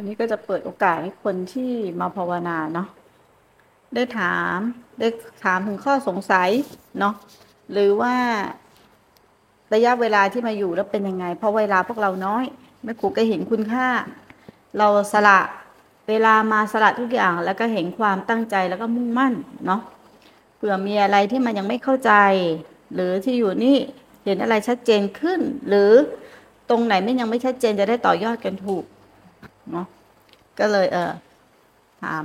วันนี้ก็จะเปิดโอกาสให้คนที่มาภาวนาเนาะได้ถามได้ถามถึงข้อสงสัยเนาะหรือว่าระยะเวลาที่มาอยู่แล้วเป็นยังไง เพราะเวลาพวกเราน้อยแม่ครูก็เห็นคุณค่า เราสละเวลามาสละทุกอย่างแล้วก็เห็นความตั้งใจแล้วก็มุ่งมั่นเนาะเผื่อมีอะไรที่มันยังไม่เข้าใจ หรือที่อยู่นี่เห็นอะไรชัดเจนขึ้น หรือตรงไหนไม่ยังไม่ชัดเจนจะได้ต่อยอดกันถูก เนาะก็เลยเออถาม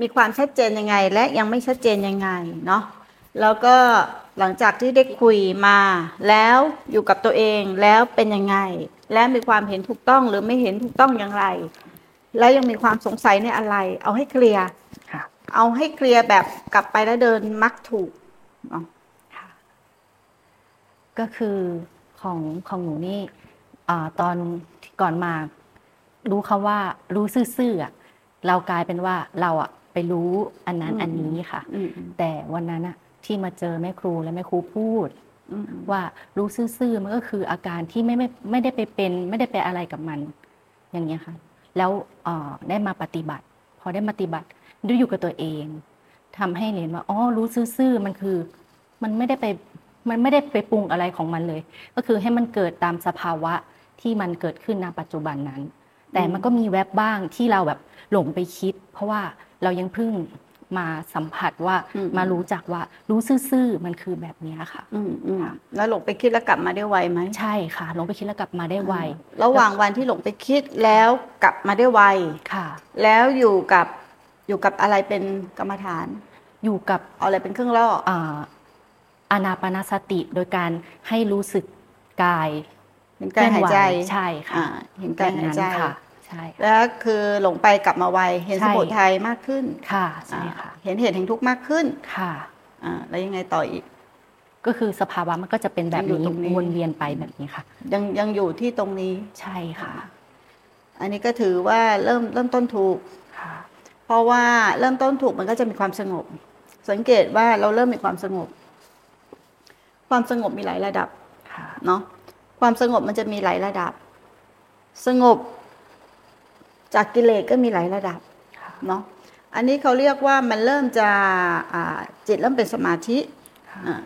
มีความชัดเจนยังไง และยังไม่ชัดเจนยังไงเนาะแล้วก็หลังจากที่ได้คุยมา แล้วอยู่กับตัวเองแล้วเป็นยังไง และมีความเห็นถูกต้องหรือไม่เห็นถูกต้องอย่างไร แล้วยังมีความสงสัยในอะไร เอาให้เคลียร์เอาให้เคลียร์แบบกลับไปแล้วเดินมักถูกเนาะก็คือ ของของหนูนี่อตอนก่อนมารู้คาว่ารู้ซื่อๆอะเรากลายเป็นว่าเราอะไปรู้อันนั้นอันนี้ค่ะอืมแต่วันนั้นอะที่มาเจอแม่ครูและแม่ครูพูดอืมว่ารู้ซื่อๆมันก็คืออาการที่ไม่ไม่ไม่ได้ไปเป็น ไม่ได้ไปอะไรกับมัน อย่างเงี้ยค่ะ แล้วเอ่อได้มาปฏิบัติ พอได้มาปฏิบัติได้อยู่กับตัวเองทำให้เห็นว่าอ๋อรู้ซื่อๆมันคือ มันไม่ได้ไป มันไม่ได้ไปปรุงอะไรของมันเลย ก็คือให้มันเกิดตามสภาวะที่มันเกิดขึ้นณปัจจุบันนั้น แต่มันก็มีแวบบ้างที่เราแบบหลงไปคิด เพราะว่าเรายังเพิ่งมาสัมผัสว่าอืมมารู้จักว่ารู้ซื่อๆมันคือแบบเนี้ยค่ะอืมอืมแล้วหลงไปคิดแล้วกลับมาได้ไวไหมใช่ค่ะหลงไปคิดแล้วกลับมาได้ไวระหว่างวันที่หลงไปคิดแล้วกลับมาได้ไวค่ะ แล้วอยู่กับอยู่กับอะไรเป็นกรรมฐาน อยู่กับเอาอะไรเป็นเครื่องล่ออ่า อานาปานสติโดยการให้รู้สึกกายเห็นการหายใจเคลื่อนไหวใช่ค่ะอ่าเห็นการหายใจแบบนั้นค่ะใช่ค่ะแล้วคือหลงไปกลับมาไวเห็นใช่สมุทัยมากขึ้นค่ะใช่ค่ะอ่าเห็นเหตุเห็นทุกข์มากขึ้นค่ะอ่าแล้วยังไงต่ออีก ก็คือสภาวะมันก็จะเป็นแบบยังอยู่นี้ตรงนี้วนเวียนไปแบบนี้ค่ะ ยังยังอยู่ที่ตรงนี้ใช่ค่ะ อันนี้ก็ถือว่าเริ่มเริ่มต้นถูกค่ะ เพราะว่าเริ่มต้นถูกมันก็จะมีความสงบ สังเกตว่าเราเริ่มมีความสงบ ความสงบมีหลายระดับค่ะเนาะความสงบมันจะมีหลายระดับ สงบ จากกิเลสก็มีหลายระดับค่ะเนาะอันนี้เขาเรียกว่ามันเริ่มจะอ่าจิตเริ่มเป็นสมาธิค่ะอ่า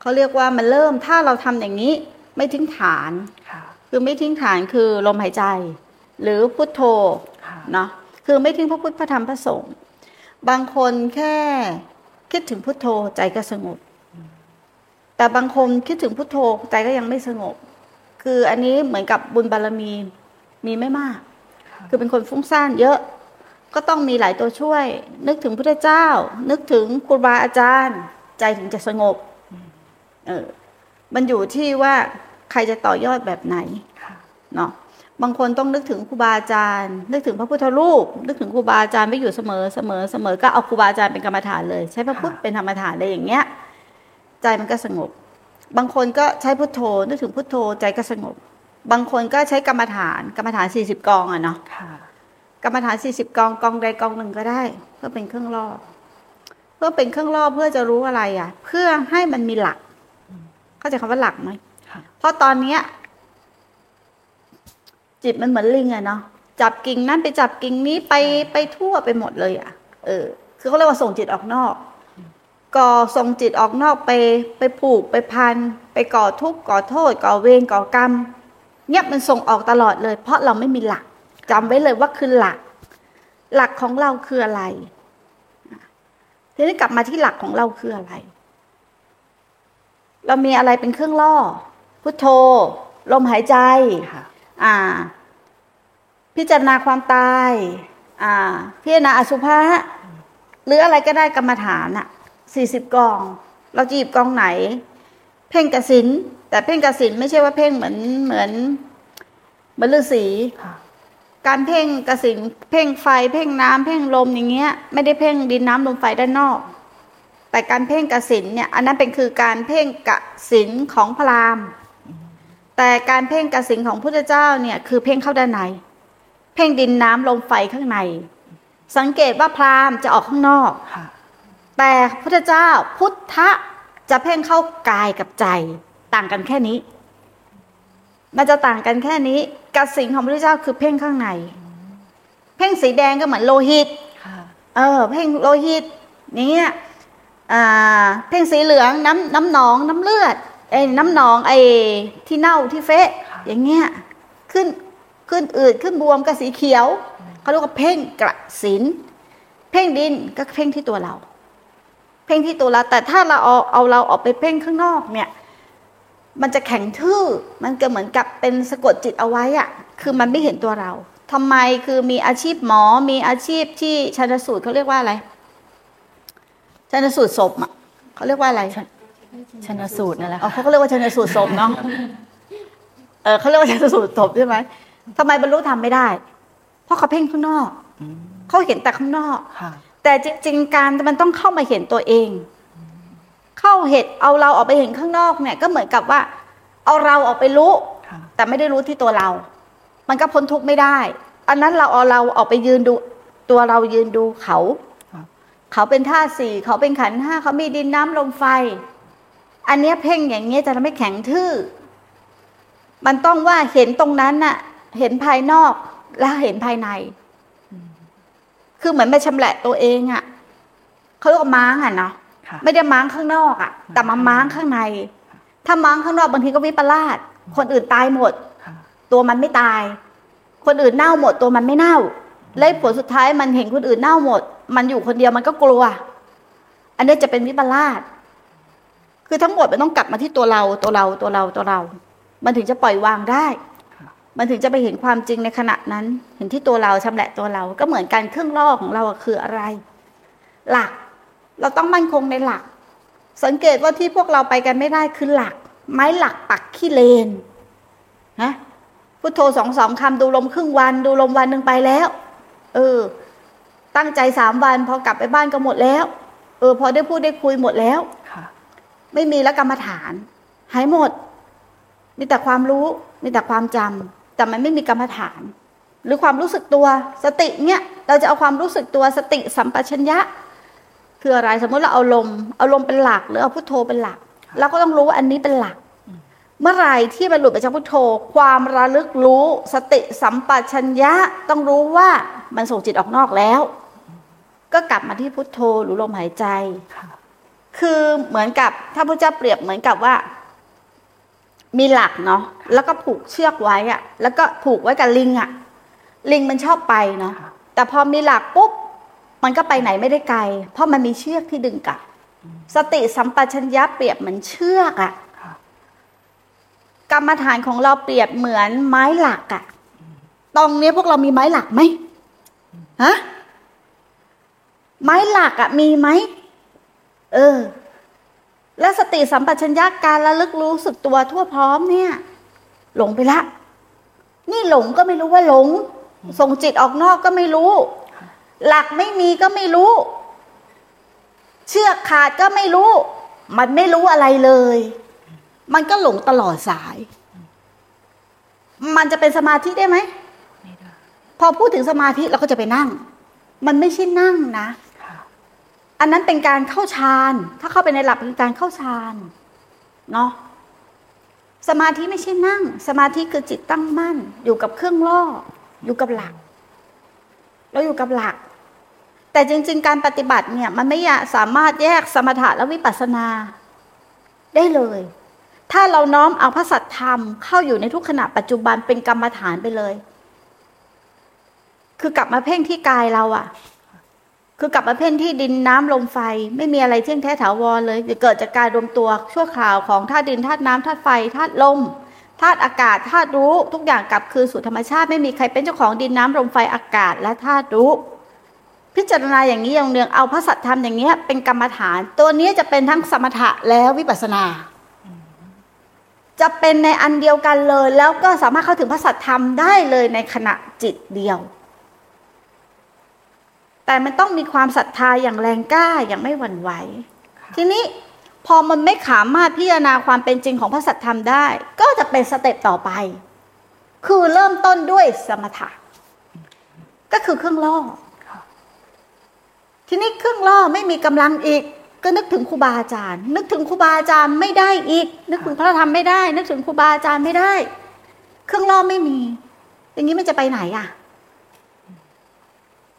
เขาเรียกว่ามันเริ่มถ้าเราทำอย่างนี้ ไม่ทิ้งฐานค่ะคือไม่ทิ้งฐานคือลมหายใจ หรือพุทโธค่ะเนาะคือไม่ทิ้งพระพุทธพระธรรมพระสงฆ์บางคนแค่ คิดถึงพุทโธใจก็สงบ แต่บางคนคิดถึงพุทโธใจก็ยังไม่สงบ คืออันนี้เหมือนกับบุญบารมีมีไม่มาก คือเป็นคนฟุ้งซ่านเยอะ ก็ต้องมีหลายตัวช่วย นึกถึงพระเจ้า นึกถึงครูบาอาจารย์ ใจถึงจะสงบ เออ มันอยู่ที่ว่าใครจะต่อยอดแบบไหนค่ะเนาะ บางคนต้องนึกถึงครูบาอาจารย์ นึกถึงพระพุทธรูป นึกถึงครูบาอาจารย์ไม่อยู่เสมอเสมอเสมอก็เอาครูบาอาจารย์เป็นกรรมฐานเลย ใช้พระพุทธเป็นธรรมฐานเลยอย่างเงี้ย ใจมันก็สงบ บางคนก็ใช้พุทโธ นึกถึงพุทโธใจก็สงบ บางคนก็ใช้กรรมฐานกรรมฐานสี่สิบกองอะเนาะค่ะกรรมฐานสี่สิบกองกองใดกองหนึ่งก็ได้ เพื่อเป็นเครื่องล่อเพื่อเป็นเครื่องล่อเพื่อจะรู้อะไรอะ เพื่อให้มันมีหลัก เข้าใจคำว่าหลักไหมค่ะเพราะตอนเนี้ย จิตมันเหมือนลิงอะเนาะจับกิ่งนั้นไปจับกิ่งนี้ไปไปทั่วไปหมดเลยอะเออ คือเขาเรียกว่าส่งจิตออกนอก ก่อส่งจิตออกนอกไปไปผูกไปพัน ไปก่อทุกข์ก่อโทษ ก่อเวรก่อกรรมเนี่ยมันส่งออกตลอดเลย เพราะเราไม่มีหลักจำไว้เลยว่าคือหลัก หลักของเราคืออะไรทีนี้กลับมาที่หลักของเราคืออะไร เรามีอะไรเป็นเครื่องล่อพุทโธ ลมหายใจค่ะ อ่า พิจารณาความตาย อ่า พิจารณาอสุภะหรืออะไรก็ได้กรรมฐานอะสี่สิบกอง เราจะหยิบกองไหน เพ่งกสินแต่เพ่งกสินไม่ใช่ว่าเพ่งเหมือนเหมือนเหมือนฤาษีค่ะการเพ่งกสินเพ่งไฟ เพ่งน้ำเพ่งลมอย่างเงี้ย ไม่ได้เพ่งดินน้ำลมไฟด้านนอก แต่การเพ่งกสินเนี่ย อันนั้นเป็นคือการเพ่งกสินของพราหมณ์ แต่การเพ่งกสินของพุทธเจ้าเนี่ยคือเพ่งเข้าด้านใน เพ่งดินน้ำลมไฟข้างใน สังเกตว่าพราหมณ์จะออกข้างนอกค่ะแต่พุทธเจ้าพุทธะจะเพ่งเข้ากายกับใจต่างกันแค่นี้ มันจะต่างกันแค่นี้กับสิ่งของพระเจ้าคือเพ่งข้างใน เพ่งสีแดงก็เหมือนโลหิตค่ะเออ เพ่งโลหิตอย่างเงี้ยอ่าเพ่งสีเหลืองน้ำน้ำหนองน้ำเลือด ไอ้น้ำหนองไอ้ที่เน่าที่เฟะ อย่างเงี้ยขึ้นขึ้นอืดขึ้นบวมก็สีเขียวเขาเรียกว่าเพ่งกระสิน เพ่งดินก็เพ่งที่ตัวเรา เพ่งที่ตัวเรา แต่ถ้าเราเอาเอาเราออกไปเพ่งข้างนอกเนี่ย มันจะแข็งทื่อมันก็เหมือนกับเป็นสะกดจิตเอาไว้อะคือมันไม่เห็นตัวเราทำไมคือมีอาชีพหมอมีอาชีพที่ชันสูตรเขาเรียกว่าอะไรชันสูตรศพอะเขาเรียกว่าอะไร ชนสูตรนั่นแหละอ๋อค่ะเขาก็เรียกว่าชันสูตรศพเนาะเออเขาเรียกว่าชันสูตรศพใช่ไหมทำไมบรรลุธรรมไม่ได้ เพราะเขาเพ่งข้างนอกเขาเห็นแต่ข้างนอกค่ะแต่จริง ๆ การมันต้องเข้ามาเห็นตัวเอง เข้าเห็นเอาเราออกไปเห็นข้างนอกเนี่ย ก็เหมือนกับว่า เอาเราออกไปรู้ค่ะแต่ไม่ได้รู้ที่ตัวเรา มันก็พ้นทุกข์ไม่ได้ อันนั้นเราเอาเราออกไปยืนดู ตัวเรายืนดูเขาครับเขาเป็นธาตุสี่เขาเป็นขันธ์ห้าเขามีดินน้ำลมไฟ อันเนี้ยเพ่งอย่างเงี้ยจะทำให้แข็งทื่อ มันต้องว่าเห็นตรงนั้นน่ะ เห็นภายนอกแล้วเห็นภายใน คือเหมือนไปชำแหละตัวเองอะ่ะเขาเรียกว่าม้างอะเนาะค่ะไม่ได้ม้างข้างนอกอะ่ะ แต่มาม้างข้างใน ถ้าม้างข้างนอกบางทีก็วิปลาสคนอื่นตายหมดค่ะตัวมันไม่ตาย คนอื่นเน่าหมด ตัวมันไม่เน่าและผลสุดท้ายมันเห็นคนอื่นเน่าหมด มันอยู่คนเดียวมันก็กลัว อันนี้จะเป็นวิปลาส คือทั้งหมดมันต้องกลับมาที่ตัวเราตัวเราตัวเราตัวเรา มันถึงจะปล่อยวางได้ มันถึงจะไปเห็นความจริงในขณะนั้น เห็นที่ตัวเราชำแหละตัวเรา ก็เหมือนกันเครื่องล่อของเราอะคืออะไร หลัก เราต้องมั่นคงในหลัก สังเกตว่าที่พวกเราไปกันไม่ได้คือหลัก ไม้หลักปักขี้เลนนะพุทโธสองสองคำดูลมครึ่งวันดูลมวันหนึ่งไปแล้ว เออ ตั้งใจสามวันพอกลับไปบ้านก็หมดแล้ว เออ พอได้พูดได้คุยหมดแล้วค่ะ ไม่มีแล้วกรรมฐาน หายหมด มีแต่ความรู้ มีแต่ความจำแต่มันไม่มีกรรมฐาน หรือความรู้สึกตัวสติเนี่ยเราจะเอาความรู้สึกตัวสติสัมปชัญญะ คืออะไรสมมติเราเอาลมเอาลมเป็นหลัก หรือเอาพุทโธเป็นหลักเราก็ต้องรู้ว่าอันนี้เป็นหลัก เมื่อไหร่ที่มันหลุดไปจากพุทโธ ความระลึกรู้สติสัมปชัญญะต้องรู้ว่ามันส่งจิตออกนอกแล้ว ก็กลับมาที่พุทโธหรือลมหายใจ ค่ะคือเหมือนกับถ้าพระเจ้าเปรียบเหมือนกับว่า มีหลักเนาะแล้วก็ผูกเชือกไว้อะแล้วก็ผูกไว้กับลิงอะลิงมันชอบไปเนาะแต่พอมีหลักปุ๊บมันก็ไปไหนไม่ได้ไกล เพราะมันมีเชือกที่ดึงกลับ สติสัมปชัญญะเปรียบเหมือนเชือกอะค่ะกรรมฐานของเราเปรียบเหมือนไม้หลักอะตรงนี้พวกเรามีไม้หลักไหมฮะไม้หลักอะมีไหม เออ และสติสัมปชัญญะการระลึกรู้สึกตัวทั่วพร้อมเนี่ย หลงไปละ นี่หลงก็ไม่รู้ว่าหลง ส่งจิตออกนอกก็ไม่รู้ หลักไม่มีก็ไม่รู้ เชือกขาดก็ไม่รู้ มันไม่รู้อะไรเลย มันก็หลงตลอดสาย มันจะเป็นสมาธิได้ไหมไม่ได้พอพูดถึงสมาธิเราก็จะไปนั่ง มันไม่ใช่นั่งนะค่ะ อันนั้นเป็นการเข้าฌาน ถ้าเข้าไปในหลักเป็นการเข้าฌานเนาะสมาธิไม่ใช่นั่ง สมาธิคือจิตตั้งมั่น อยู่กับเครื่องล่อ อยู่กับหลักเราอยู่กับหลัก แต่จริง ๆ การปฏิบัติเนี่ย มันไม่สามารถแยกสมถะและวิปัสสนาได้เลย ถ้าเราน้อมเอาพระสัทธรรมเข้าอยู่ในทุกขณะปัจจุบันเป็นกรรมฐานไปเลย คือกลับมาเพ่งที่กายเราอะ คือกลับมาเพ่งที่ดินน้ำลมไฟ ไม่มีอะไรเที่ยงแท้ถาวรเลยจะเกิดจากการรวมตัวชั่วคราวของธาตุดินธาตุน้ำธาตุไฟธาตุลมธาตุอากาศธาตุรู้ทุกอย่างกลับคืนสู่ธรรมชาติไม่มีใครเป็นเจ้าของดินน้ำลมไฟอากาศและธาตุรู้ พิจารณาอย่างนี้อย่างเนืองเอาพระสัทธรรมอย่างเงี้ยเป็นกรรมฐาน ตัวนี้จะเป็นทั้งสมถะและวิปัสสนา จะเป็นในอันเดียวกันเลย แล้วก็สามารถเข้าถึงพระสัทธรรมได้เลยในขณะจิตเดียว แต่มันต้องมีความศรัทธาอย่างแรงกล้าอย่างไม่หวั่นไหว ทีนี้พอมันไม่สามารถพิจารณาความเป็นจริงของพระสัทธรรมได้ ก็จะเป็นสเต็ปต่อไป คือเริ่มต้นด้วยสมถะ ก็คือเครื่องล่อค่ะทีนี้เครื่องล่อไม่มีกำลังอีก ก็นึกถึงครูบาอาจารย์ นึกถึงครูบาอาจารย์ไม่ได้อีก นึกถึงพระธรรมไม่ได้ นึกถึงครูบาอาจารย์ไม่ได้ เครื่องล่อไม่มี อย่างนี้มันจะไปไหนอะ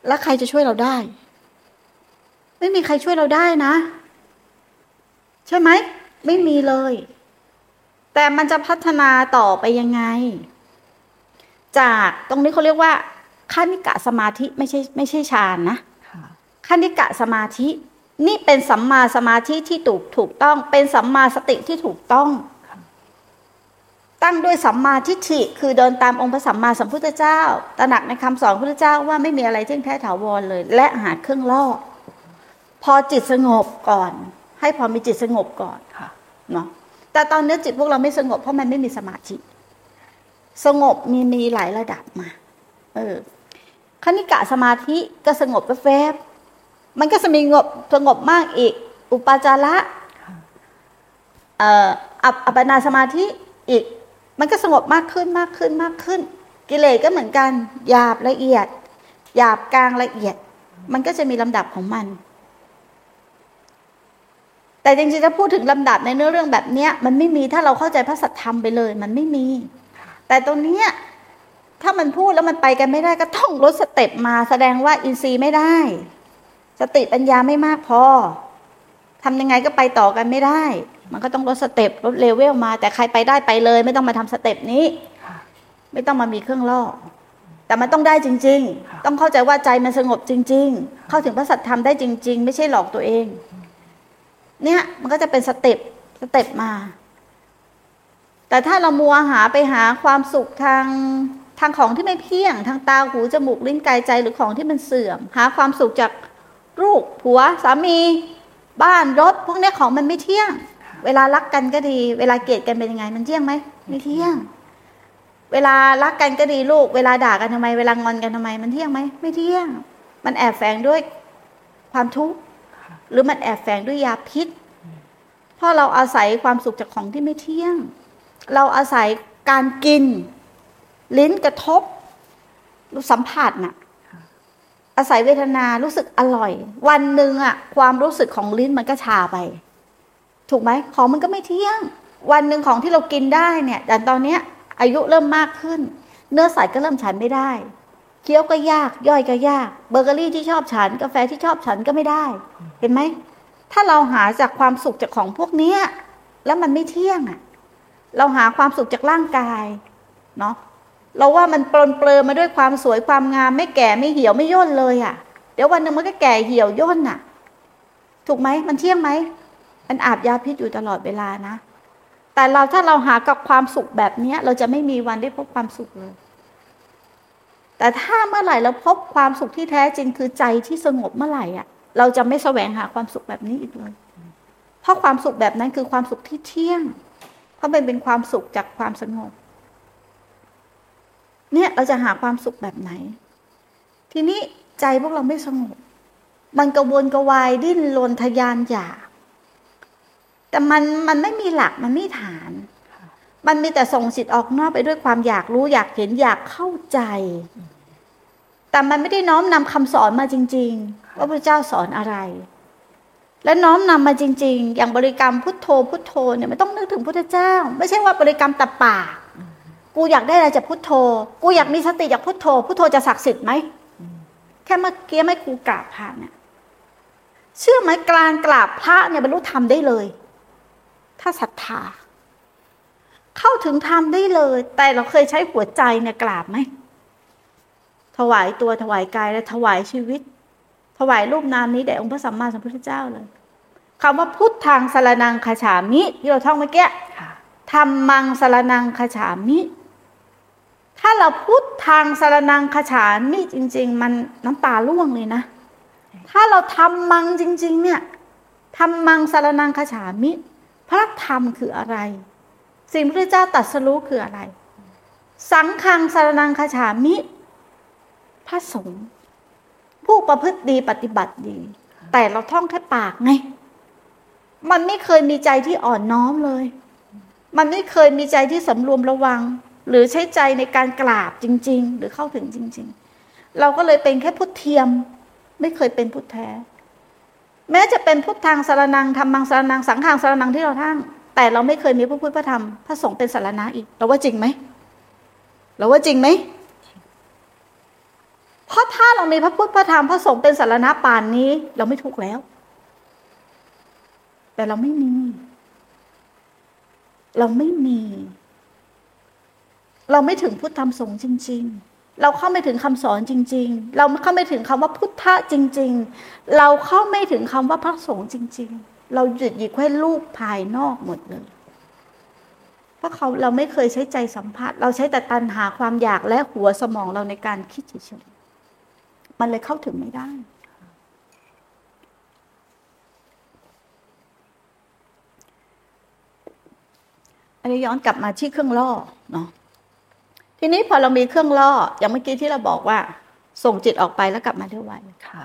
แล้วใครจะช่วยเราได้ ไม่มีใครช่วยเราได้นะ ใช่ไหม ไม่มีเลย แต่มันจะพัฒนาต่อไปยังไง จากตรงนี้เขาเรียกว่าขั้นิกะสมาธิไม่ใช่ไม่ใช่ฌานนะค่ะขั้นิกะสมาธิ นี่เป็นสัมมาสมาธิที่ถูกถูกต้อง เป็นสัมมาสติที่ถูกต้อง ตั้งด้วยสัมมาทิฏฐิคือเดินตามองค์พระสัมมาสัมพุทธเจ้า ตระหนักในคำสอนพระพุทธเจ้าว่าไม่มีอะไรเที่ยงแท้ถาวรเลย และหาเครื่องล่อพอจิตสงบก่อน ให้พอมีจิตสงบก่อนค่ะเนาะแต่ตอนนี้จิตพวกเราไม่สงบเพราะมันไม่มีสมาธิสงบมีมีหลายระดับมา เออคณิกะสมาธิก็สงบแวบๆมันก็จะมีงบสงบมากอีก อุปาจาระค่ะเอ่ออัปอัปปนาสมาธิอีก มันก็สงบมากขึ้นมากขึ้นมากขึ้น กิเลสก็เหมือนกันหยาบละเอียดหยาบกลางละเอียด มันก็จะมีลำดับของมัน แต่จริงๆถ้าพูดถึงลำดับในเนื้อเรื่องแบบเนี้ย มันไม่มีถ้าเราเข้าใจพระสัทธรรมไปเลย มันไม่มี แต่ตรงเนี้ยถ้ามันพูดแล้วมันไปกันไม่ได้ก็ต้องลดสเต็ปมาแสดงว่าอินทรีย์ไม่ได้ สติปัญญาไม่มากพอทำยังไงก็ไปต่อกันไม่ได้ มันก็ต้องลด step ลด level มา แต่ใครไปได้ไปเลย ไม่ต้องมาทำ step นี้ค่ะไม่ต้องมามีเครื่องล่อ แต่มันต้องได้จริงค่ะๆต้องเข้าใจว่าใจมันสงบจริง ๆ เข้าถึงพระสัทธรรมได้จริง ๆ ไม่ใช่หลอกตัวเอง เนี่ยมันก็จะเป็น step step มา แต่ถ้าเรามัวหาไปหาความสุขทางทางของที่ไม่เที่ยง ทางตาหูจมูกลิ้นกายใจหรือของที่มันเสื่อม หาความสุขจากลูกผัวสามี บ้านรถพวกเนี้ยของมันไม่เที่ยง เวลารักกันก็ดี เวลาเกลียดกันเป็นยังไง มันเที่ยงไหมไม่เที่ยง เวลารักกันก็ดีลูก เวลาด่ากันทำไม เวลางอนกันทำไม มันเที่ยงไหมไม่เที่ยง มันแอบแฝงด้วยความทุกข์หรือมันแอบแฝงด้วยยาพิษเพราะเราอาศัยความสุขจากของที่ไม่เที่ยง เราอาศัยการกิน ลิ้นกระทบรู้สัมผัสน่ะ อาศัยเวทนารู้สึกอร่อย วันหนึ่งอะความรู้สึกของลิ้นมันก็ชาไป ถูกไหมของมันก็ไม่เที่ยง วันหนึ่งของที่เรากินได้เนี่ยแต่ตอนเนี้ยอายุเริ่มมากขึ้น เนื้อสัตว์ก็เริ่มฉันไม่ได้ เคี้ยวก็ยาก ย่อยก็ยาก เบเกอรี่ที่ชอบฉัน กาแฟที่ชอบฉันก็ไม่ได้ เห็นไหม ถ้าเราหาจากความสุขจากของพวกเนี้ยแล้วมันไม่เที่ยงอะเราหาความสุขจากร่างกายเนาะเราว่ามันปลนเปลือมาด้วยความสวยความงาม ไม่แก่ไม่เหี่ยวไม่ย่นเลยอะเดี๋ยววันหนึ่งมันก็แก่เหี่ยวย่นอะถูกไหมมันเที่ยงไหม มันอาบยาพิษอยู่ตลอดเวลานะ แต่เราถ้าเราหากับความสุขแบบเนี้ยเราจะไม่มีวันได้พบความสุขเลย แต่ถ้าเมื่อไหร่เราพบความสุขที่แท้จริงคือใจที่สงบเมื่อไหร่อะ เราจะไม่แสวงหาความสุขแบบนี้อีกเลย เพราะความสุขแบบนั้นคือความสุขที่เที่ยง เพราะมันเป็นความสุขจากความสงบ เนี่ยเราจะหาความสุขแบบไหน ทีนี้ใจพวกเราไม่สงบ มันกระวนกระวายดิ้นรนทะยานอยาก แต่มันมันไม่มีหลักมันไม่มีฐาน มันมีแต่ส่งจิตออกนอกไปด้วยความอยากรู้อยากเห็นอยากเข้าใจ แต่มันไม่ได้น้อมนำคำสอนมาจริง ๆ ว่าพระเจ้าสอนอะไร และน้อมนำมาจริง ๆ อย่างบริกรรมพุทโธพุทโธเนี่ยไม่ต้องนึกถึงพุทธเจ้า ไม่ใช่ว่าบริกรรมแต่ปากกูอยากได้อะไรจากพุทโธ กูอยากมีสติจากพุทโธ พุทโธจะศักดิ์สิทธิ์ไหม แค่เมื่อกี้ไม่ครูกราบพระเนี่ย เชื่อไหมกลางกราบพระเนี่ยบรรลุธรรมได้เลย ถ้าศรัทธา เข้าถึงธรรมได้เลย แต่เราเคยใช้หัวใจเนี่ยกราบไหมถวายตัวถวายกายและถวายชีวิต ถวายรูปนามนี้แด่องค์พระสัมมาสัมพุทธเจ้าเลยคำว่าพุทธังสารนังคาฉามิที่เราท่องเมื่อกี้ค่ะธรรมังสารนังคาฉามิ ถ้าเราพุทธังสารนังคาฉามิจริง ๆ มันน้ำตาร่วงเลยนะ ถ้าเราทำมังจริง ๆ เนี่ยทำมังสารนังคาฉามิ พระธรรมคืออะไร สิ่งพระพุทธเจ้าตรัสรู้คืออะไร สังฆังสารนังคาฉามิ พระสงฆ์ผู้ประพฤติดีปฏิบัติดี แต่เราท่องแค่ปากไง มันไม่เคยมีใจที่อ่อนน้อมเลย มันไม่เคยมีใจที่สำรวมระวัง หรือใช้ใจในการกราบจริง ๆ หรือเข้าถึงจริง ๆ เราก็เลยเป็นแค่พุทธเทียม ไม่เคยเป็นพุทธแท้ แม้จะเป็นพุทธังสารนังธรรมังสารนังสังฆังสารนังที่เราทั้งแต่เราไม่เคยมีพระพุทธพระธรรมพระสงฆ์เป็นสารณะอีก เราว่าจริงไหมเราว่าจริงไหมเพราะถ้าเรามีพระพุทธพระธรรมพระสงฆ์เป็นสารณะป่านนี้ เราไม่ทุกข์แล้ว แต่เราไม่มี เราไม่มี เราไม่ถึงพุทธธรรมสงฆ์จริง ๆ เราเข้าไม่ถึงคำสอนจริง ๆ เราเข้าไม่ถึงคำว่าพุทธะจริง ๆ เราเข้าไม่ถึงคำว่าพระสงฆ์จริง ๆ เราหยุดหยิกแค่รูปภายนอกหมดเลย เพราะเขาเราไม่เคยใช้ใจสัมผัส เราใช้แต่ตัณหาความอยากและหัวสมองเราในการคิดเฉยๆมันเลยเข้าถึงไม่ได้อันนี้ย้อนกลับมาที่เครื่องล่อเนาะ ทีนี้พอเรามีเครื่องล่ออย่างเมื่อกี้ที่เราบอกว่า ส่งจิตออกไปแล้วกลับมาได้ไวค่ะ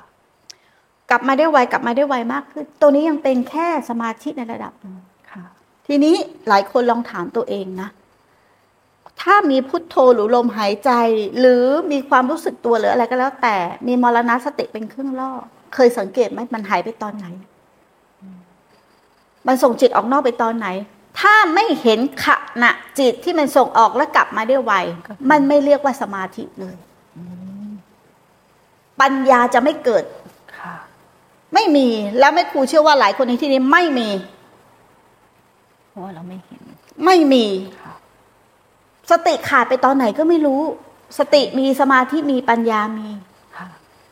กลับมาได้ไวกลับมาได้ไวมากขึ้น ตัวนี้ยังเป็นแค่สมาธิในระดับหนึ่งค่ะ ทีนี้หลายคนลองถามตัวเองนะถ้ามีพุทโธหรือลมหายใจ หรือมีความรู้สึกตัวหรืออะไรก็แล้ว แต่มีมรณะสติเป็นเครื่องล่อ เคยสังเกตไหมมันหายไปตอนไหน มันส่งจิตออกนอกไปตอนไหน ถ้าไม่เห็นขณะจิตที่มันส่งออกแล้วกลับมาได้ไวก็คือมันไม่เรียกว่าสมาธิเลย ปัญญาจะไม่เกิดค่ะไม่มี แล้วแม่ครูเชื่อว่าหลายคนในที่นี้ไม่มี เพราะว่าเราไม่เห็น ไม่มีค่ะสติขาดไปตอนไหนก็ไม่รู้ สติมีสมาธิมีปัญญามีค่ะ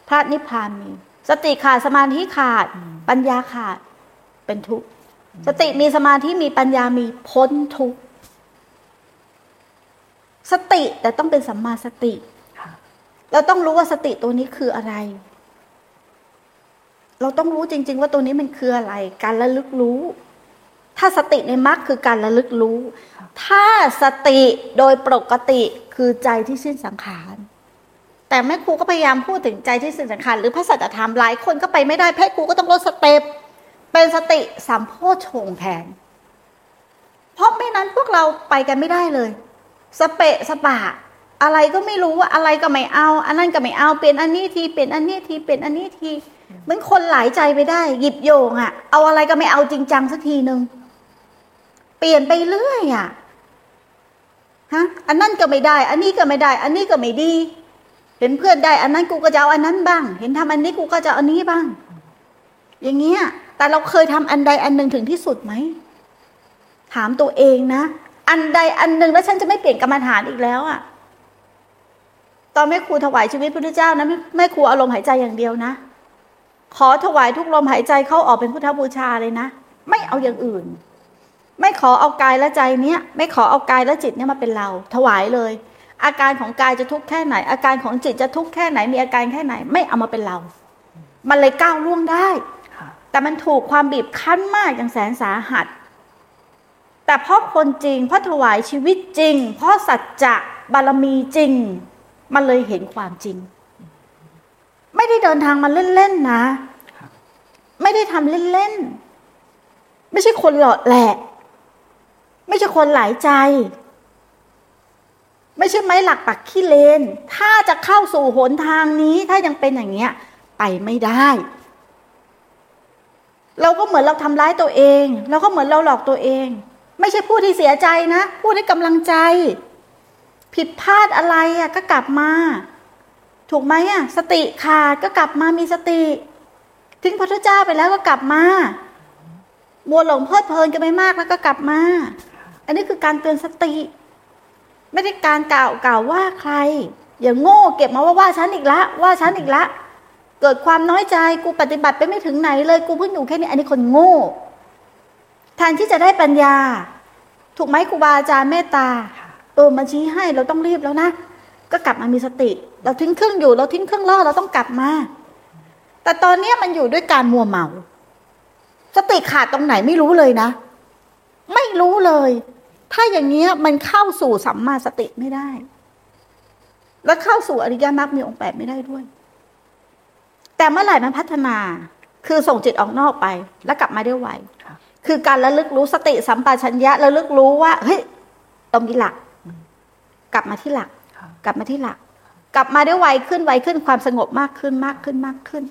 พระนิพพานมี สติขาดสมาธิขาด ปัญญาขาด เป็นทุกข์ สติมีสมาธิมีปัญญามีพ้นทุกข์สติแต่ต้องเป็นสัมมาสติค่ะเราต้องรู้ว่าสติตัวนี้คืออะไร เราต้องรู้จริง ๆ ว่าตัวนี้มันคืออะไร การระลึกรู้ ถ้าสติในมรรคคือการระลึกรู้ ถ้าสติโดยปกติคือใจที่สิ้นสังขารแต่แม่ครูก็พยายามพูดถึงใจที่สิ้นสังขารหรือพระสัจธรรมหลายคนก็ไปไม่ได้แพ่ครูก็ต้องลดสเต็ป เป็นสติสามโพชฌงแทน เพราะไม่นั้นพวกเราไปกันไม่ได้เลย สเปะสปะ อะไรก็ไม่รู้ว่าอะไรก็ไม่เอา อันนั้นก็ไม่เอาเปลี่ยนอันนี้ทีเปลี่ยนอันนี้ทีเปลี่ยนอันนี้ทีเหมือนคนหลายใจไปได้ หยิบโยงอะเอาอะไรก็ไม่เอาจริงจังสักทีหนึ่งเปลี่ยนไปเรื่อยอะฮะอันนั้นก็ไม่ได้ อันนี้ก็ไม่ได้ อันนี้ก็ไม่ดี เห็นเพื่อนได้ อันนั้นกูก็จะเอาอันนั้นบ้าง เห็นทำอันนี้กูก็จะเอาอันนี้บ้าง อย่างเงี้ย แต่เราเคยทำอันใดอันหนึ่งถึงที่สุดไหม ถามตัวเองนะ อันใดอันหนึ่งแล้วฉันจะไม่เปลี่ยนกรรมฐานอีกแล้วอะตอนแม่ครูถวายชีวิตพระพุทธเจ้านะแม่ครูอาลมณ์หายใจอย่างเดียวนะ ขอถวายทุกลมหายใจเข้าออกเป็นพุทธบูชาเลยนะ ไม่เอาอย่างอื่น ไม่ขอเอากายและใจเนี้ย ไม่ขอเอากายและจิตเนี้ยมาเป็นเรา ถวายเลย อาการของกายจะทุกข์แค่ไหน อาการของจิตจะทุกข์แค่ไหน มีอาการแค่ไหน ไม่เอามาเป็นเรา มันเลยก้าวล่วงได้ แต่มันถูกความบีบคั้นมากอย่างแสนสาหัส แต่เพราะคนจริง เพราะถวายชีวิตจริง เพราะสัจจะบารมีจริง มันเลยเห็นความจริง ไม่ได้เดินทางมาเล่นๆนะ ไม่ได้ทำเล่นๆ ไม่ใช่คนหล่อแหละ ไม่ใช่คนหลายใจ ไม่ใช่ไม้หลักปักขี้เลน ถ้าจะเข้าสู่หนทางนี้ถ้ายังเป็นอย่างเงี้ย ไปไม่ได้ เราก็เหมือนเราทำร้ายตัวเอง เราก็เหมือนเราหลอกตัวเอง ไม่ใช่พูดที่เสียใจนะพูดให้กำลังใจ ผิดพลาดอะไรอะก็กลับมา ถูกไหมอะสติขาดก็กลับมามีสติ ทิ้งพระเจ้าไปแล้วก็กลับมามัวหลงเพลิดเพลินกันไปมากแล้วก็กลับมา อันนี้คือการเตือนสติ ไม่ได้การกล่าวกล่าวว่าใคร อย่างโง่เก็บมาว่าว่าฉันอีกละ ว่าฉันอีกละ เกิดความน้อยใจกูปฏิบัติไปไม่ถึงไหนเลยกูเพิ่งอยู่แค่นี้อันนี้คนโง่แทนที่จะได้ปัญญา ถูกไหมครูบาอาจารย์เมตตาเออมาชี้ให้เราต้องรีบแล้วนะก็กลับมามีสติ เราทิ้งเครื่องอยู่ เราทิ้งเครื่องล่อเราต้องกลับมา แต่ตอนเนี้มันอยู่ด้วยการมัวเมา สติขาดตรงไหนไม่รู้เลยนะ ไม่รู้เลย ถ้าอย่างเงี้ยมันเข้าสู่สัมมาสติไม่ได้ แล้วเข้าสู่อริยมรรคมีองค์แปดไม่ได้ด้วย แต่เมื่อไหร่มันพัฒนา คือส่งจิตออกนอกไปแล้วกลับมาได้ไวค่ะคือการระลึกรู้สติสัมปชัญญะระลึกรู้ว่า เฮ้ยต้องมีหลัก กลับมาที่หลักค่ะกลับมาที่หลัก กลับมาได้ไวขึ้นไวขึ้นความสงบมากขึ้นมากขึ้นมากขึ้น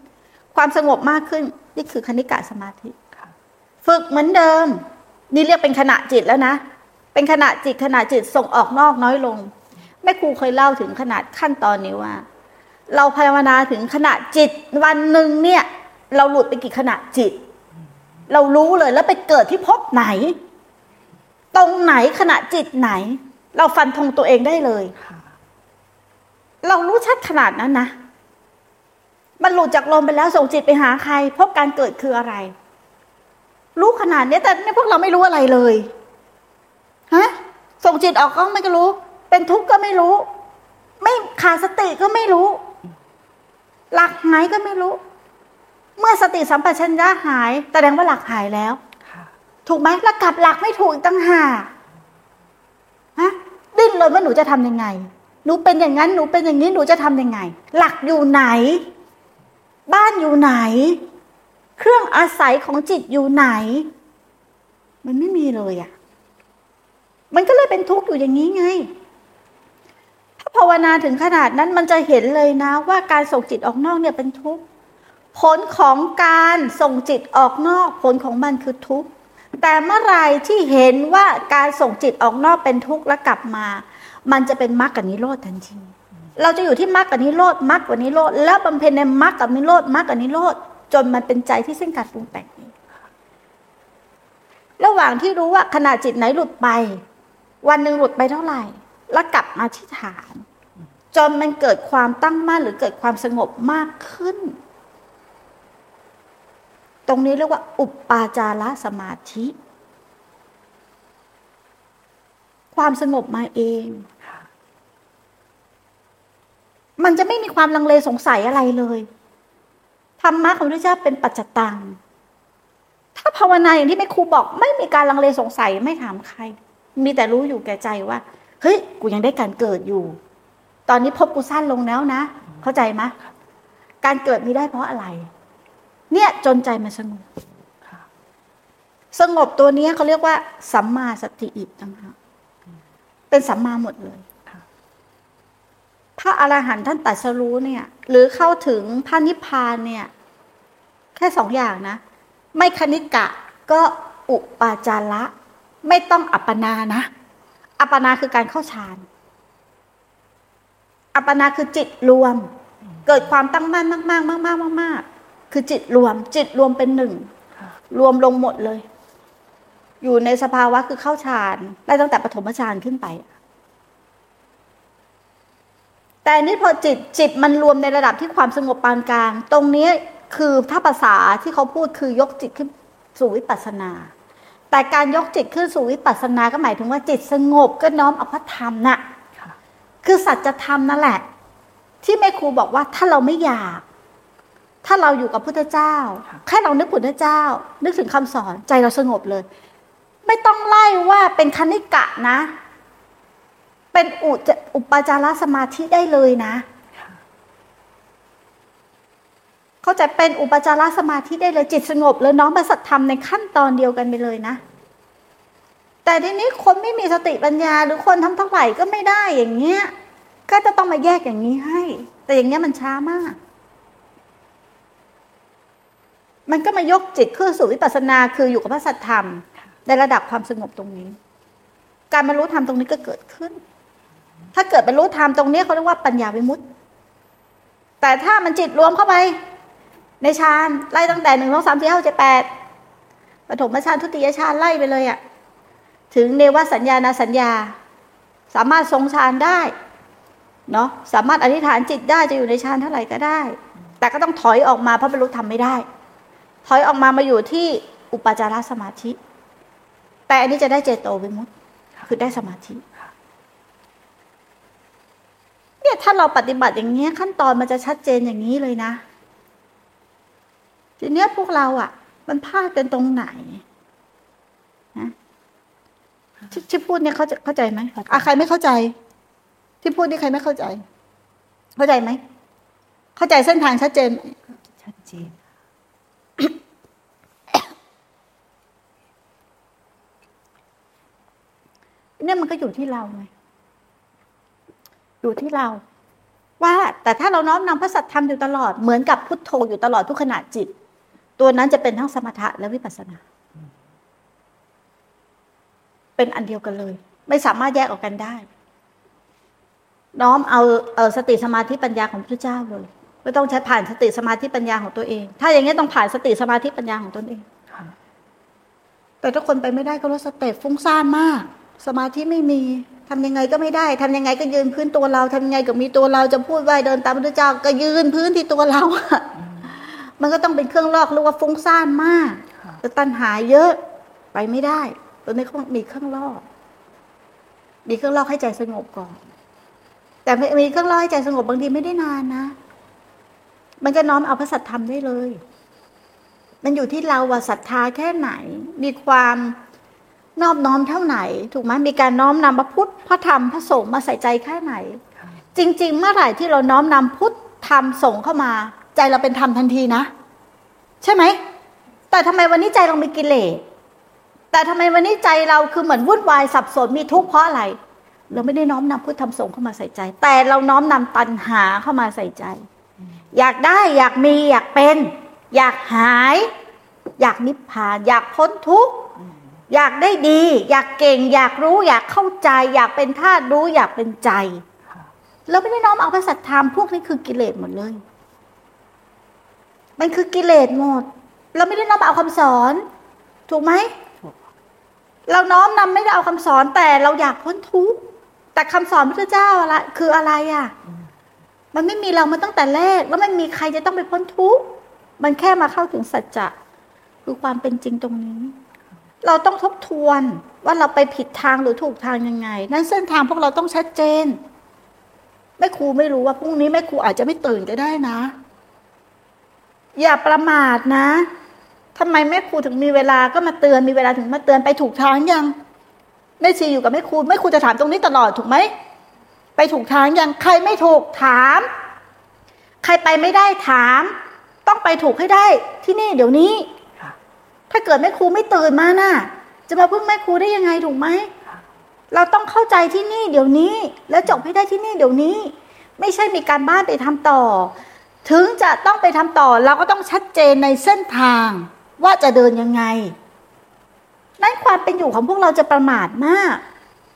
ความสงบมากขึ้น นี่คือคณิกะสมาธิค่ะฝึกเหมือนเดิม นี่เรียกเป็นขณะจิตแล้วนะ เป็นขณะจิตขณะจิตส่งออกนอกน้อยลงแม่ครูเคยเล่าถึงขนาดขั้นตอนนี้ว่า เราภาวนาถึงขณะจิตวันหนึ่งเนี่ย เราหลุดไปกี่ขณะจิต เรารู้เลยแล้วไปเกิดที่พบไหน ตรงไหนขณะจิตไหน เราฟันธงตัวเองได้เลยเรารู้ชัดขนาดนั้นนะมันหลุดจากลมไปแล้วส่งจิตไปหาใคร พบการเกิดคืออะไร รู้ขนาดนี้แต่เนี่ยพวกเราไม่รู้อะไรเลยฮะส่งจิตออกก็ไม่รู้ เป็นทุกข์ก็ไม่รู้ ไม่ขาดสติก็ไม่รู้ หลักหายก็ไม่รู้ เมื่อสติสัมปชัญญะหายแสดงว่าหลักหายแล้วถูกไหมแล้วกลับหลักไม่ถูกอีกตั้งหากฮะดิ้นรนว่าหนูจะทำยังไง หนูเป็นอย่างนั้นหนูเป็นอย่างนี้หนูจะทำยังไง หลักอยู่ไหน บ้านอยู่ไหน เครื่องอาศัยของจิตอยู่ไหน มันไม่มีเลยอะ่ะ มันก็เลยเป็นทุกข์อยู่อย่างนี้ไงถ้า ภาวนาถึงขนาดนั้นมันจะเห็นเลยนะว่าการส่งจิตออกนอกเนี่ยเป็นทุกข์ผลของการส่งจิตออกนอกผลของมันคือทุกข์แต่เมื่อไรที่เห็นว่าการส่งจิตออกนอกเป็นทุกข์แล้วกลับมา มันจะเป็นมรรคกับนิโรธทันทีเราจะอยู่ที่มรรคกับนิโรธมรรคกับนิโรธแล้วบำเพ็ญในมรรคกับนิโรธมรรคกับนิโรธจนมันเป็นใจที่สิ้นการปรุงแต่งระหว่างที่รู้ว่าขณะจิตไหนหลุดไป วันหนึ่งหลุดไปเท่าไหร่ แล้วกลับมาที่ฐาน จนมันเกิดความตั้งมั่นหรือเกิดความสงบมากขึ้น ตรงนี้เรียกว่า อุปปาจารสมาธิ ความสงบมาเอง มันจะไม่มีความลังเลสงสัยอะไรเลยธรรมะของพระเจ้าเป็นปัจจตัง ถ้าภาวนาอย่างที่แม่ครูบอก ไม่มีการลังเลสงสัยไม่ถามใคร มีแต่รู้อยู่แก่ใจว่า เฮ้ยกูยังได้การเกิดอยู่ ตอนนี้พบกูสั้นลงแล้วนะ เข้าใจไหมการเกิดมีได้เพราะอะไร เนี่ยจนใจมันสงบสงบตัวนี้เขาเรียกว่า สัมมาสติอินะคะเป็นสัมมาหมดเลยพระอรหันต์ท่านตัดสรู้เนี่ย หรือเข้าถึงพระนิพพานเนี่ย แค่สองอย่างนะ ไม่คณิกะก็อุปาจาระ ไม่ต้องอัปปนานะ อัปปนาคือการเข้าฌาน อัปปนาคือจิตรวม เกิดความตั้งมั่นมาก ๆ มากๆมากๆคือจิตรวม จิตรวมเป็นหนึ่ง รวมลงหมดเลย อยู่ในสภาวะคือเข้าฌานได้ตั้งแต่ปฐมฌานขึ้นไป แต่นี่พอจิตจิตมันรวมในระดับที่ความสงบปานกลาง ตรงนี้คือถ้าภาษาที่เขาพูดคือยกจิตขึ้นสู่วิปัสสนา แต่การยกจิตขึ้นสู่วิปัสสนาก็หมายถึงว่าจิตสงบก็น้อมเอาพระธรรมนะ่ะคือสัจธรรมนั่นแหละ ที่แม่ครูบอกว่าถ้าเราไม่อยาก ถ้าเราอยู่กับพุทธเจ้า แค่เรานึกพุทธเจ้า นึกถึงคำสอนใจเราสงบเลย ไม่ต้องไล่ว่าเป็นคณิกะนะ เป็นอุอุปจารสมาธิได้เลยนะ เขาจะเป็นอุปจารสมาธิได้เลยจิตสงบเลยน้องประสัทธรรมในขั้นตอนเดียวกันไปเลยนะ แต่ทีนี้คนไม่มีสติปัญญาหรือคนทำเท่าไหร่ก็ไม่ได้อย่างเงี้ย ก็จะต้องมาแยกอย่างนี้ให้ แต่อย่างเงี้ยมันช้ามาก มันก็มายกจิตขึ้นสู่วิปัสสนาคืออยู่กับพระสัทธรรม ในระดับความสงบตรงนี้ การบรรลุธรรมตรงนี้ก็เกิดขึ้น ถ้าเกิดบรรลุธรรมตรงนี้เขาเรียกว่าปัญญาวิมุตต์แต่ถ้ามันจิตรวมเข้าไป ในฌานไล่ตั้งแต่หนึ่งสองสามสี่ห้าเจ็ดแปดปฐมฌานทุติยฌานไล่ไปเลยอะถึงเนวสัญญาณสัญญา สามารถทรงฌานได้เนาะสามารถอธิษฐานจิตได้จะอยู่ในฌานเท่าไหร่ก็ได้ แต่ก็ต้องถอยออกมาเพราะบรรลุธรรมไม่ได้ ถอยออกมามาอยู่ที่อุปจารสมาธิ แต่อันนี้จะได้เจโตวิมุตต์คือได้สมาธิเนี่ยถ้าเราปฏิบัติอย่างเงี้ขั้นตอนมันจะชัดเจนอย่างนี้เลยนะ ทีเนี้ยพวกเราอะ มันพลาดกันตรงไหนนะที่ที่พูดเนี่ยเขาจะเข้าใจไหมอะใครไม่เข้าใจ ที่พูดนี่ใครไม่เข้าใจ เข้าใจไหมเข้าใจเส้นทางชัดเจนชัดเจนเนี่ยมันก็อยู่ที่เราไงอยู่ที่เรา ว่าแต่ถ้าเราน้อมนำพระสัทธรรมอยู่ตลอดเหมือนกับพุทโธอยู่ตลอดทุกขณะจิต ตัวนั้นจะเป็นทั้งสมถะและวิปัสสนา เป็นอันเดียวกันเลย ไม่สามารถแยกออกกันได้ น้อมเอาเออสติสมาธิปัญญาของพระเจ้าเลยไม่ต้องใช้ผ่านสติสมาธิปัญญาของตัวเอง ถ้าอย่างนี้ต้องผ่านสติสมาธิปัญญาของตนเองแต่ถ้าคนไปไม่ได้ก็รถสเตปฟุ้งซ่านมาก สมาธิไม่มีทำยังไงก็ไม่ได้ทำยังไงก็ยืนพื้นตัวเราทำยังไงก็มีตัวเราจะพูดไหวเดินตามพระเจ้า ก็ยืนพื้นที่ตัวเราอะ มันก็ต้องเป็นเครื่องลอกเรียกว่าฟุ้งซ่านมากค่ะแต่ตัณหาเยอะไปไม่ได้ตัวนี้เขามีเครื่องลอก มีเครื่องลอกให้ใจสงบก่อน แต่มีเครื่องลอกให้ใจสงบบางทีไม่ได้นานนะ มันก็น้อมเอาพระสัทธรรมได้เลย มันอยู่ที่เราว่าศรัทธาแค่ไหน มีความนอบน้อมเท่าไหน ถูกไหมมีการน้อมนำพระพุทธพระธรรมพระสงฆ์มาใส่ใจแค่ไหนค่ะจริง ๆ เมื่อไหร่ที่เราน้อมนำพุทธธรรมสงฆ์เข้ามา ใจเราเป็นธรรมทันทีนะ ใช่ไหม แต่ทำไมวันนี้ใจเรามีกิเลสแต่ทำไมวันนี้ใจเราคือเหมือนวุ่นวายสับสนมีทุกข์เพราะอะไร เราไม่ได้น้อมนำพุทธธรรมสงฆ์เข้ามาใส่ใจ แต่เราน้อมนำตัณหาเข้ามาใส่ใจ อยากได้อยากมีอยากเป็น อยากหาย อยากนิพพาน อยากพ้นทุกข์อยากได้ดี อยากเก่ง อยากรู้ อยากเข้าใจ อยากเป็นธาตุรู้ อยากเป็นใจ เราไม่ได้น้อมเอาพระสัทธรรมพวกนี้คือกิเลสหมดเลย มันคือกิเลสหมด เราไม่ได้น้อมเอาคำสอน ถูกไหม เราน้อมนำไม่ได้เอาคำสอนแต่เราอยากพ้นทุกข์แต่คำสอนพระเจ้าอะไรคืออะไรอะ มันไม่มีเรามาตั้งแต่แรก แล้วมันมีใครจะต้องไปพ้นทุกข์มันแค่มาเข้าถึงสัจจะคือความเป็นจริงตรงนี้ เราต้องทบทวนว่าเราไปผิดทางหรือถูกทางยังไง นั้นเส้นทางพวกเราต้องชัดเจนแม่ครูไม่รู้ว่าพรุ่งนี้แม่ครูอาจจะไม่ตื่นก็ได้นะ อย่าประมาทนะทำไมแม่ครูถึงมีเวลาก็มาเตือนมีเวลาถึงมาเตือนไปถูกทางยังแม่ชีอยู่กับแม่ครูแม่ครูจะถามตรงนี้ตลอดถูกไหมไปถูกทางยังใครไม่ถูกถาม ใครไปไม่ได้ถาม ต้องไปถูกให้ได้ที่นี่เดี๋ยวนี้ค่ะถ้าเกิดแม่ครูไม่ตื่นมาน่ะ จะมาพึ่งแม่ครูได้ยังไงถูกไหมค่ะเราต้องเข้าใจที่นี่เดี๋ยวนี้ แล้วจบให้ได้ที่นี่เดี๋ยวนี้ ไม่ใช่มีการบ้านไปทำต่อ ถึงจะต้องไปทำต่อเราก็ต้องชัดเจนในเส้นทางว่าจะเดินยังไง นั้นความเป็นอยู่ของพวกเราจะประมาทมาก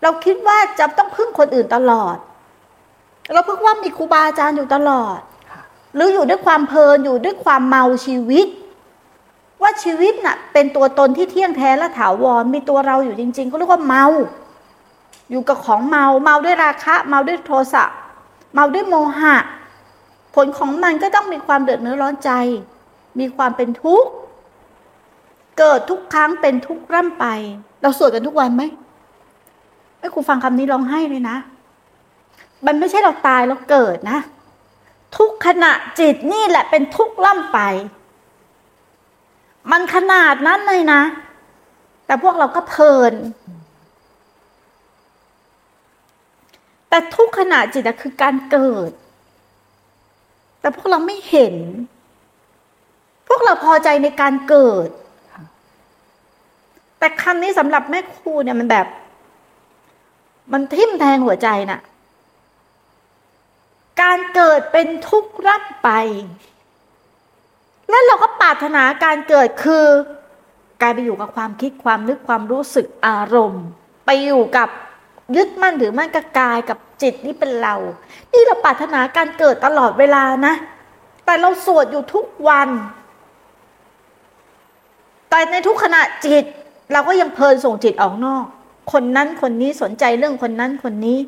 เราคิดว่าจะต้องพึ่งคนอื่นตลอด เราพึ่งว่ามีครูบาอาจารย์อยู่ตลอด หรืออยู่ด้วยความเพลินอยู่ด้วยความเมาชีวิต ว่าชีวิตน่ะ เป็นตัวตนที่เที่ยงแท้และถาวรมีตัวเราอยู่จริง ๆ ก็เรียกว่าเมา อยู่กับของเมาเมาด้วยราคะ เมาด้วยโทสะเมาด้วยโมหะ ผลของมันก็ต้องมีความเดือดเนื้อร้อนใจ มีความเป็นทุกข์ เกิดทุกครั้งเป็นทุกข์ร่ำไป เราสวดกันทุกวันไหมไอ้ครูฟังคำนี้ร้องไห้เลยนะ มันไม่ใช่เราตายแล้วเกิดนะ ทุกขณะจิตนี่แหละเป็นทุกข์ล่ำไป มันขนาดนั้นเลยนะ แต่พวกเราก็เพลิน แต่ทุกขณะจิตคือการเกิด แต่พวกเราไม่เห็น พวกเราพอใจในการเกิด แต่คำนี้สำหรับแม่ครูเนี่ยมันแบบ มันทิ่มแทงหัวใจน่ะ การเกิดเป็นทุกข์รักไป แล้วเราก็ปรารถนาการเกิดคือ การไปอยู่กับความคิดความนึกความรู้สึกอารมณ์ ไปอยู่กับยึดมั่นถือมั่นกับกายกับ จิตนี่เป็นเรา นี่เราปรารถนาการเกิดตลอดเวลานะ แต่เราสวดอยู่ทุกวัน แต่ในทุกขณะจิต เราก็ยังเพลินส่งจิตออกนอก คนนั้นคนนี้สนใจเรื่องคนนั้นคนนี้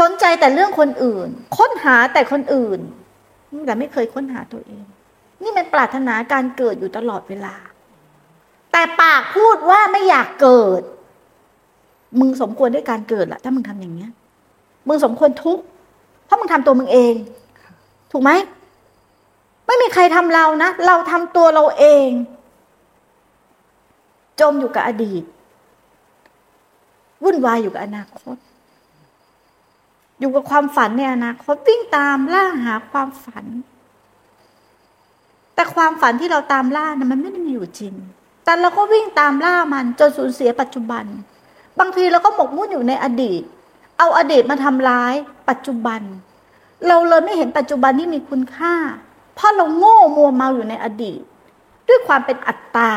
สนใจแต่เรื่องคนอื่น ค้นหาแต่คนอื่น แต่ไม่เคยค้นหาตัวเอง นี่มันปรารถนาการเกิดอยู่ตลอดเวลา แต่ปากพูดว่าไม่อยากเกิดมึงสมควรได้การเกิดละถ้ามึงทำอย่างเงี้ย มึงสมควรทุกข์เพราะมึงทำตัวมึงเอง ถูกไหมไม่มีใครทำเรานะ เราทำตัวเราเอง จมอยู่กับอดีต วุ่นวายอยู่กับอนาคต อยู่กับความฝันในอนาคตวิ่งตามล่าหาความฝัน แต่ความฝันที่เราตามล่านะมันไม่ได้มีอยู่จริง แต่เราก็วิ่งตามล่ามันจนสูญเสียปัจจุบัน บางทีเราก็หมกมุ่นอยู่ในอดีต เอาอดีตมาทำร้ายปัจจุบัน เราเลยไม่เห็นปัจจุบันที่มีคุณค่า เพราะเราโง่มัวเมาอยู่ในอดีต ด้วยความเป็นอัตตา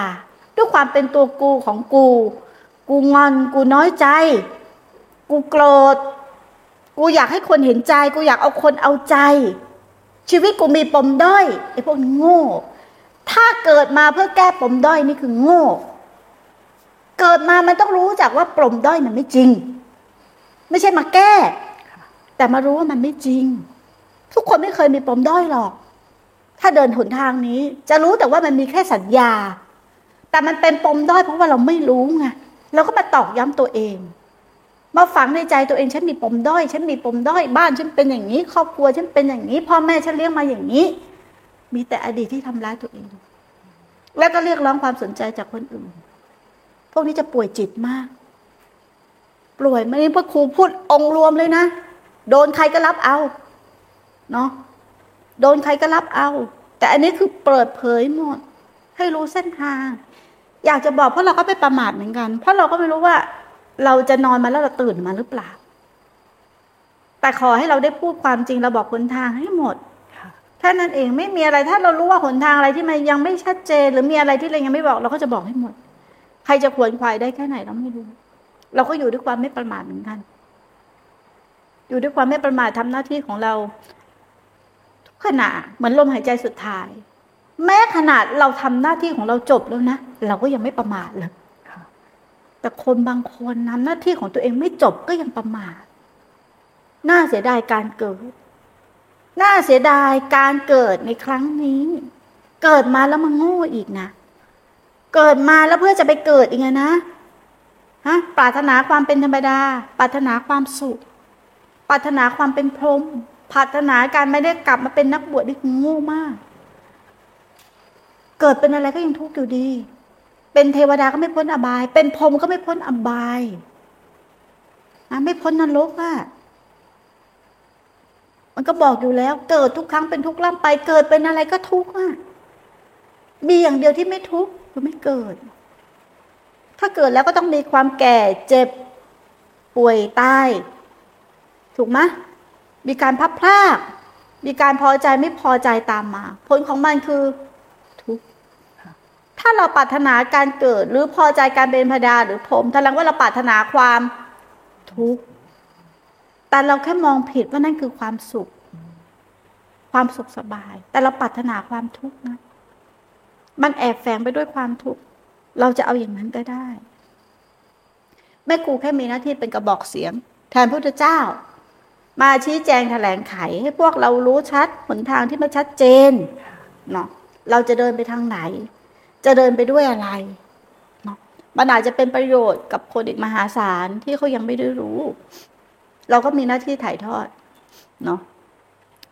ด้วยความเป็นตัวกูของกู กูงอน กูน้อยใจ กูโกรธ กูอยากให้คนเห็นใจ กูอยากเอาคนเอาใจ ชีวิตกูมีปมด้อยไอ้พวกนี้โง่ ถ้าเกิดมาเพื่อแก้ปมด้อยนี่คือโง่ เกิดมามันต้องรู้จักว่าปมด้อยมันไม่จริง ไม่ใช่มาแก้ แต่มารู้ว่ามันไม่จริง ทุกคนไม่เคยมีปมด้อยหรอก ถ้าเดินหนทางนี้ จะรู้แต่ว่ามันมีแค่สัญญา แต่มันเป็นปมด้อยเพราะว่าเราไม่รู้ไงเราก็มาตอกย้ำตัวเอง มาฝังในใจตัวเองฉันมีปมด้อย ฉันมีปมด้อยบ้าน ฉันเป็นอย่างนี้ ครอบครัวฉันเป็นอย่างนี้ พ่อแม่ฉันเลี้ยงมาอย่างนี้ มีแต่อดีตที่ทำร้ายตัวเอง แล้วก็เรียกร้องความสนใจจากคนอื่น พวกนี้จะป่วยจิตมาก ป่วยไม่ได้พระครูพูดองค์รวมเลยนะ โดนใครก็รับเอาเนาะโดนใครก็รับเอา แต่อันนี้คือเปิดเผยหมด ให้รู้เส้นทาง อยากจะบอกเพราะเราก็ไปประมาทเหมือนกัน เพราะเราก็ไม่รู้ว่า เราจะนอนมาแล้วเราตื่นมาหรือเปล่า แต่ขอให้เราได้พูดความจริงเราบอกหนทางให้หมดค่ะแค่นั้นเองไม่มีอะไรถ้าเรารู้ว่าหนทางอะไรที่มันยังไม่ชัดเจน หรือมีอะไรที่เรายังไม่บอก เราก็จะบอกให้หมด ใครจะขวนขวายได้แค่ไหนเราไม่รู้ เราก็อยู่ด้วยความไม่ประมาทเหมือนกัน อยู่ด้วยความไม่ประมาททำหน้าที่ของเรา ทุกขณะเหมือนลมหายใจสุดท้าย แม้ขนาดเราทำหน้าที่ของเราจบแล้วนะเราก็ยังไม่ประมาทเลยแต่คนบางคนทำหน้าที่ของตัวเองไม่จบก็ยังประมาทน่าเสียดายการเกิด น่าเสียดายการเกิดในครั้งนี้ เกิดมาแล้วมาโง่อีกนะ เกิดมาแล้วเพื่อจะไปเกิดอีกไงนะ ฮะปรารถนาความเป็นธรรมดา ปรารถนาความสุข ปรารถนาความเป็นพรหมปรารถนาการไม่ได้กลับมาเป็นนักบวชนี่คือโง่มาก เกิดเป็นอะไรก็ยังทุกข์อยู่ดี เป็นเทวดาก็ไม่พ้นอบาย เป็นพรหมก็ไม่พ้นอบายนะไม่พ้นนรกอะมันก็บอกอยู่แล้ว เกิดทุกครั้งเป็นทุกข์ล่ำไป เกิดเป็นอะไรก็ทุกข์อะมีอย่างเดียวที่ไม่ทุกข์คือไม่เกิด ถ้าเกิดแล้วก็ต้องมีความแก่เจ็บป่วยตาย ถูกไหมมีการพับพลากมีการพอใจไม่พอใจตามมา ผลของมันคือทุกข์ถ้าเราปรารถนาการเกิดหรือพอใจการเป็นพดาหรือผมแสดงว่าเราปรารถนาความทุกข์แต่เราแค่มองผิดว่านั่นคือความสุข ความสุขสบาย แต่เราปรารถนาความทุกข์นะมันแอบแฝงไปด้วยความทุกข์ เราจะเอาอย่างนั้นก็ได้ แม่ครูแค่มีหน้าที่เป็นกระบอกเสียง แทนพระพุทธเจ้า มาชี้แจงแถลงไข ให้พวกเรารู้ชัดหนทางที่มันชัดเจนเนาะเราจะเดินไปทางไหน จะเดินไปด้วยอะไรเนาะมันอาจจะเป็นประโยชน์กับคนอีกมหาศาลที่เขายังไม่ได้รู้ เราก็มีหน้าที่ถ่ายทอดเนาะ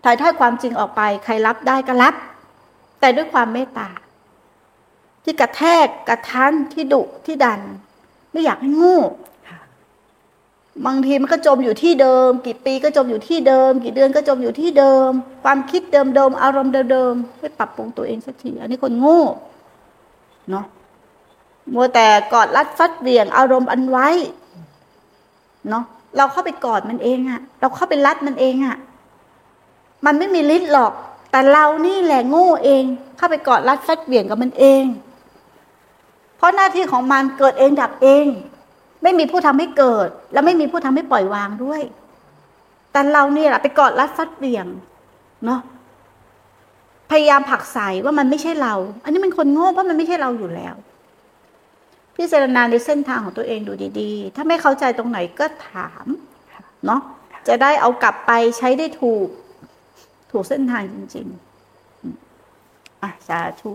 ถ่ายทอดความจริงออกไป ใครรับได้ก็รับ แต่ด้วยความเมตตา ที่กระแทกกระทันที่ดุที่ดัน ไม่อยากให้โงูค่ะบางทีมันก็จมอยู่ที่เดิม กี่ปีก็จมอยู่ที่เดิม กี่เดือนก็จมอยู่ที่เดิม ความคิดเดิมๆอารมณ์เดิมๆไม่ปรับปรุงตัวเองสักทีอันนี้คนโง่เนาะมัวแต่กอดรัดฟัดเหวี่ยงอารมณ์อันไว้เนาะเราเข้าไปกอดมันเองอะเราเข้าไปรัดมันเองอะมันไม่มีฤทธิ์หรอก แต่เรานี่แหละโง่เอง เข้าไปกอดรัดฟัดเหวี่ยงกับมันเองเพ ราะหน้าที่ของมันเกิดเองดับเอง ไม่มีผู้ทำให้เกิด และไม่มีผู้ทำให้ปล่อยวางด้วย แต่เราเนี่ยแหละไปกอดรัดฟัดเบี่ยงเนาะพยายามผลักใสว่ามันไม่ใช่เรา อันนี้มันคนโง่เพราะมันไม่ใช่เราอยู่แล้วพิจารณาในเส้นทางของตัวเองดูดี ๆ ถ้าไม่เข้าใจตรงไหนก็ถามเนาะจะได้เอากลับไปใช้ได้ถูก ถูกเส้นทางจริง ๆ อะสาธุ